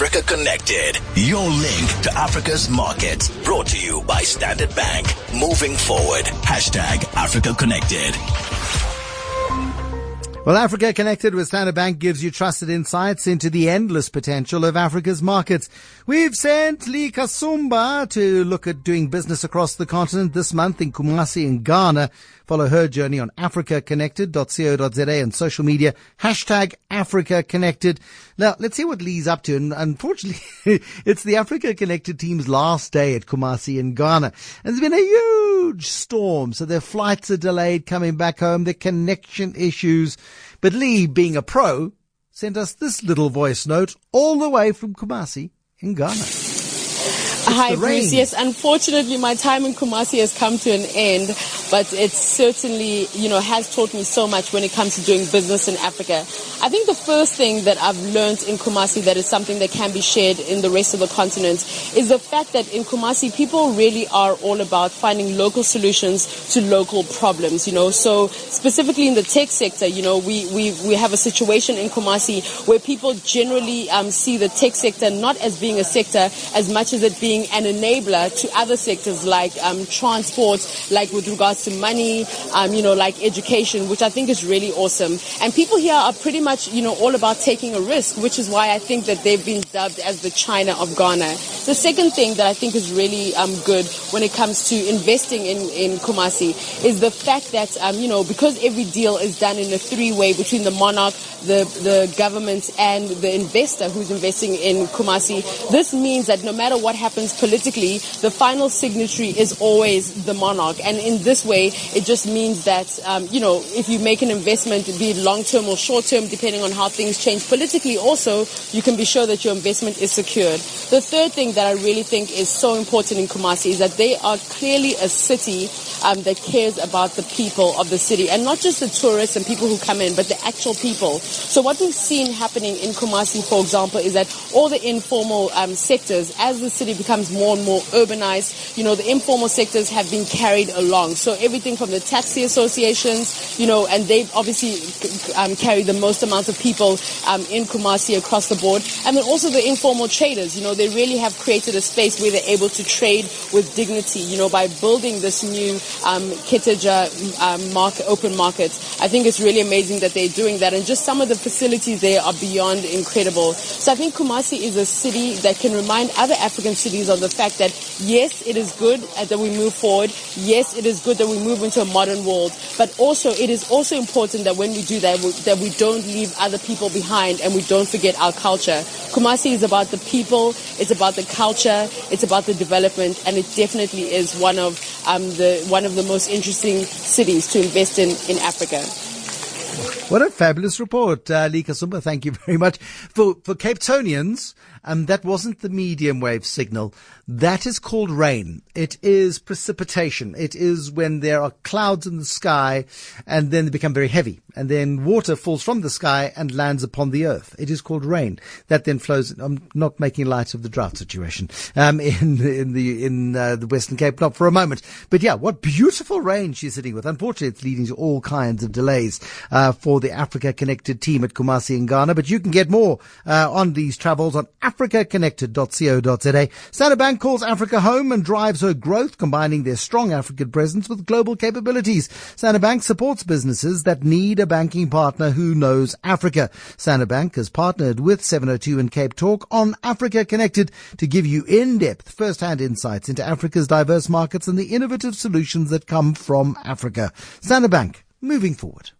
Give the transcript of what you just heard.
Africa Connected, your link to Africa's markets. Brought to you by Standard Bank. Moving forward. Hashtag Africa Connected. Well, Africa Connected with Standard Bank gives you trusted insights into the endless potential of Africa's markets. We've sent Lee Kasumba to look at doing business across the continent this month in Kumasi in Ghana. Follow her journey on africaconnected.co.za and social media. Hashtag Africa Connected. Now, let's see what Lee's up to. And unfortunately, it's the Africa Connected team's last day at Kumasi in Ghana. And there's been a huge storm. So their flights are delayed coming back home. Their connection issues. But Lee, being a pro, sent us this little voice note all the way from Kumasi in Ghana. Hi, Bruce. Yes, unfortunately, my time in Kumasi has come to an end, but it certainly, you know, has taught me so much when it comes to doing business in Africa. I think the first thing that I've learned in Kumasi that is something that can be shared in the rest of the continent is the fact that in Kumasi, people really are all about finding local solutions to local problems, you know. So specifically in the tech sector, you know, we, we, we have a situation in Kumasi where people generally um, see the tech sector not as being a sector as much as it being an enabler to other sectors like um, transport, like with regards to money, um, you know, like education, which I think is really awesome. And people here are pretty much, you know, all about taking a risk, which is why I think that they've been dubbed as the China of Ghana. The second thing that I think is really um, good when it comes to investing in, in Kumasi is the fact that, um, you know, because every deal is done in a three-way between the monarch, the, the government, and the investor who's investing in Kumasi, this means that no matter what happens politically, the final signatory is always the monarch. And in this way, it just means that, um, you know, if you make an investment, be it long-term or short-term, depending on how things change politically, also, you can be sure that your investment is secured. The third thing that I really think is so important in Kumasi is that they are clearly a city um, that cares about the people of the city and not just the tourists and people who come in, but the actual people. So what we've seen happening in Kumasi, for example, is that all the informal um, sectors, as the city becomes more and more urbanized, you know, the informal sectors have been carried along. So everything from the taxi associations, you know, and they obviously um, carry the most amount of people um, in Kumasi across the board. And then also the informal traders, you know, they really have created a space where they're able to trade with dignity, you know, by building this new um, um, market, open market. I think it's really amazing that they're doing that. And just some of the facilities there are beyond incredible. So I think Kumasi is a city that can remind other African cities of the fact that yes, it is good that we move forward. Yes, it is good that we move into a modern world. But also, it is also important that when we do that, we, that we don't leave other people behind and we don't forget our culture. Kumasi is about the people, it's about the culture, it's about the development, and it definitely is one of um, the one of the most interesting cities to invest in in Africa. What a fabulous report, uh, Lee Kasumba. Thank you very much. For, for Cape Tonians, um, that wasn't the medium wave signal. That is called rain. It is precipitation. It is when there are clouds in the sky and then they become very heavy and then water falls from the sky and lands upon the earth. It is called rain. That then flows. I'm not making light of the drought situation, um, in, in the, in, uh, the Western Cape, not for a moment. But yeah, what beautiful rain she's sitting with. Unfortunately, it's leading to all kinds of delays, for the Africa Connected team at Kumasi in Ghana. But you can get more, uh, on these travels on africaconnected.co.za. Standard Bank calls Africa home and drives her growth, combining their strong African presence with global capabilities. Standard Bank supports businesses that need a banking partner who knows Africa. Standard Bank has partnered with 702 and Cape Talk on Africa Connected to give you in-depth first-hand insights into Africa's diverse markets and the innovative solutions that come from Africa. Standard Bank, moving forward.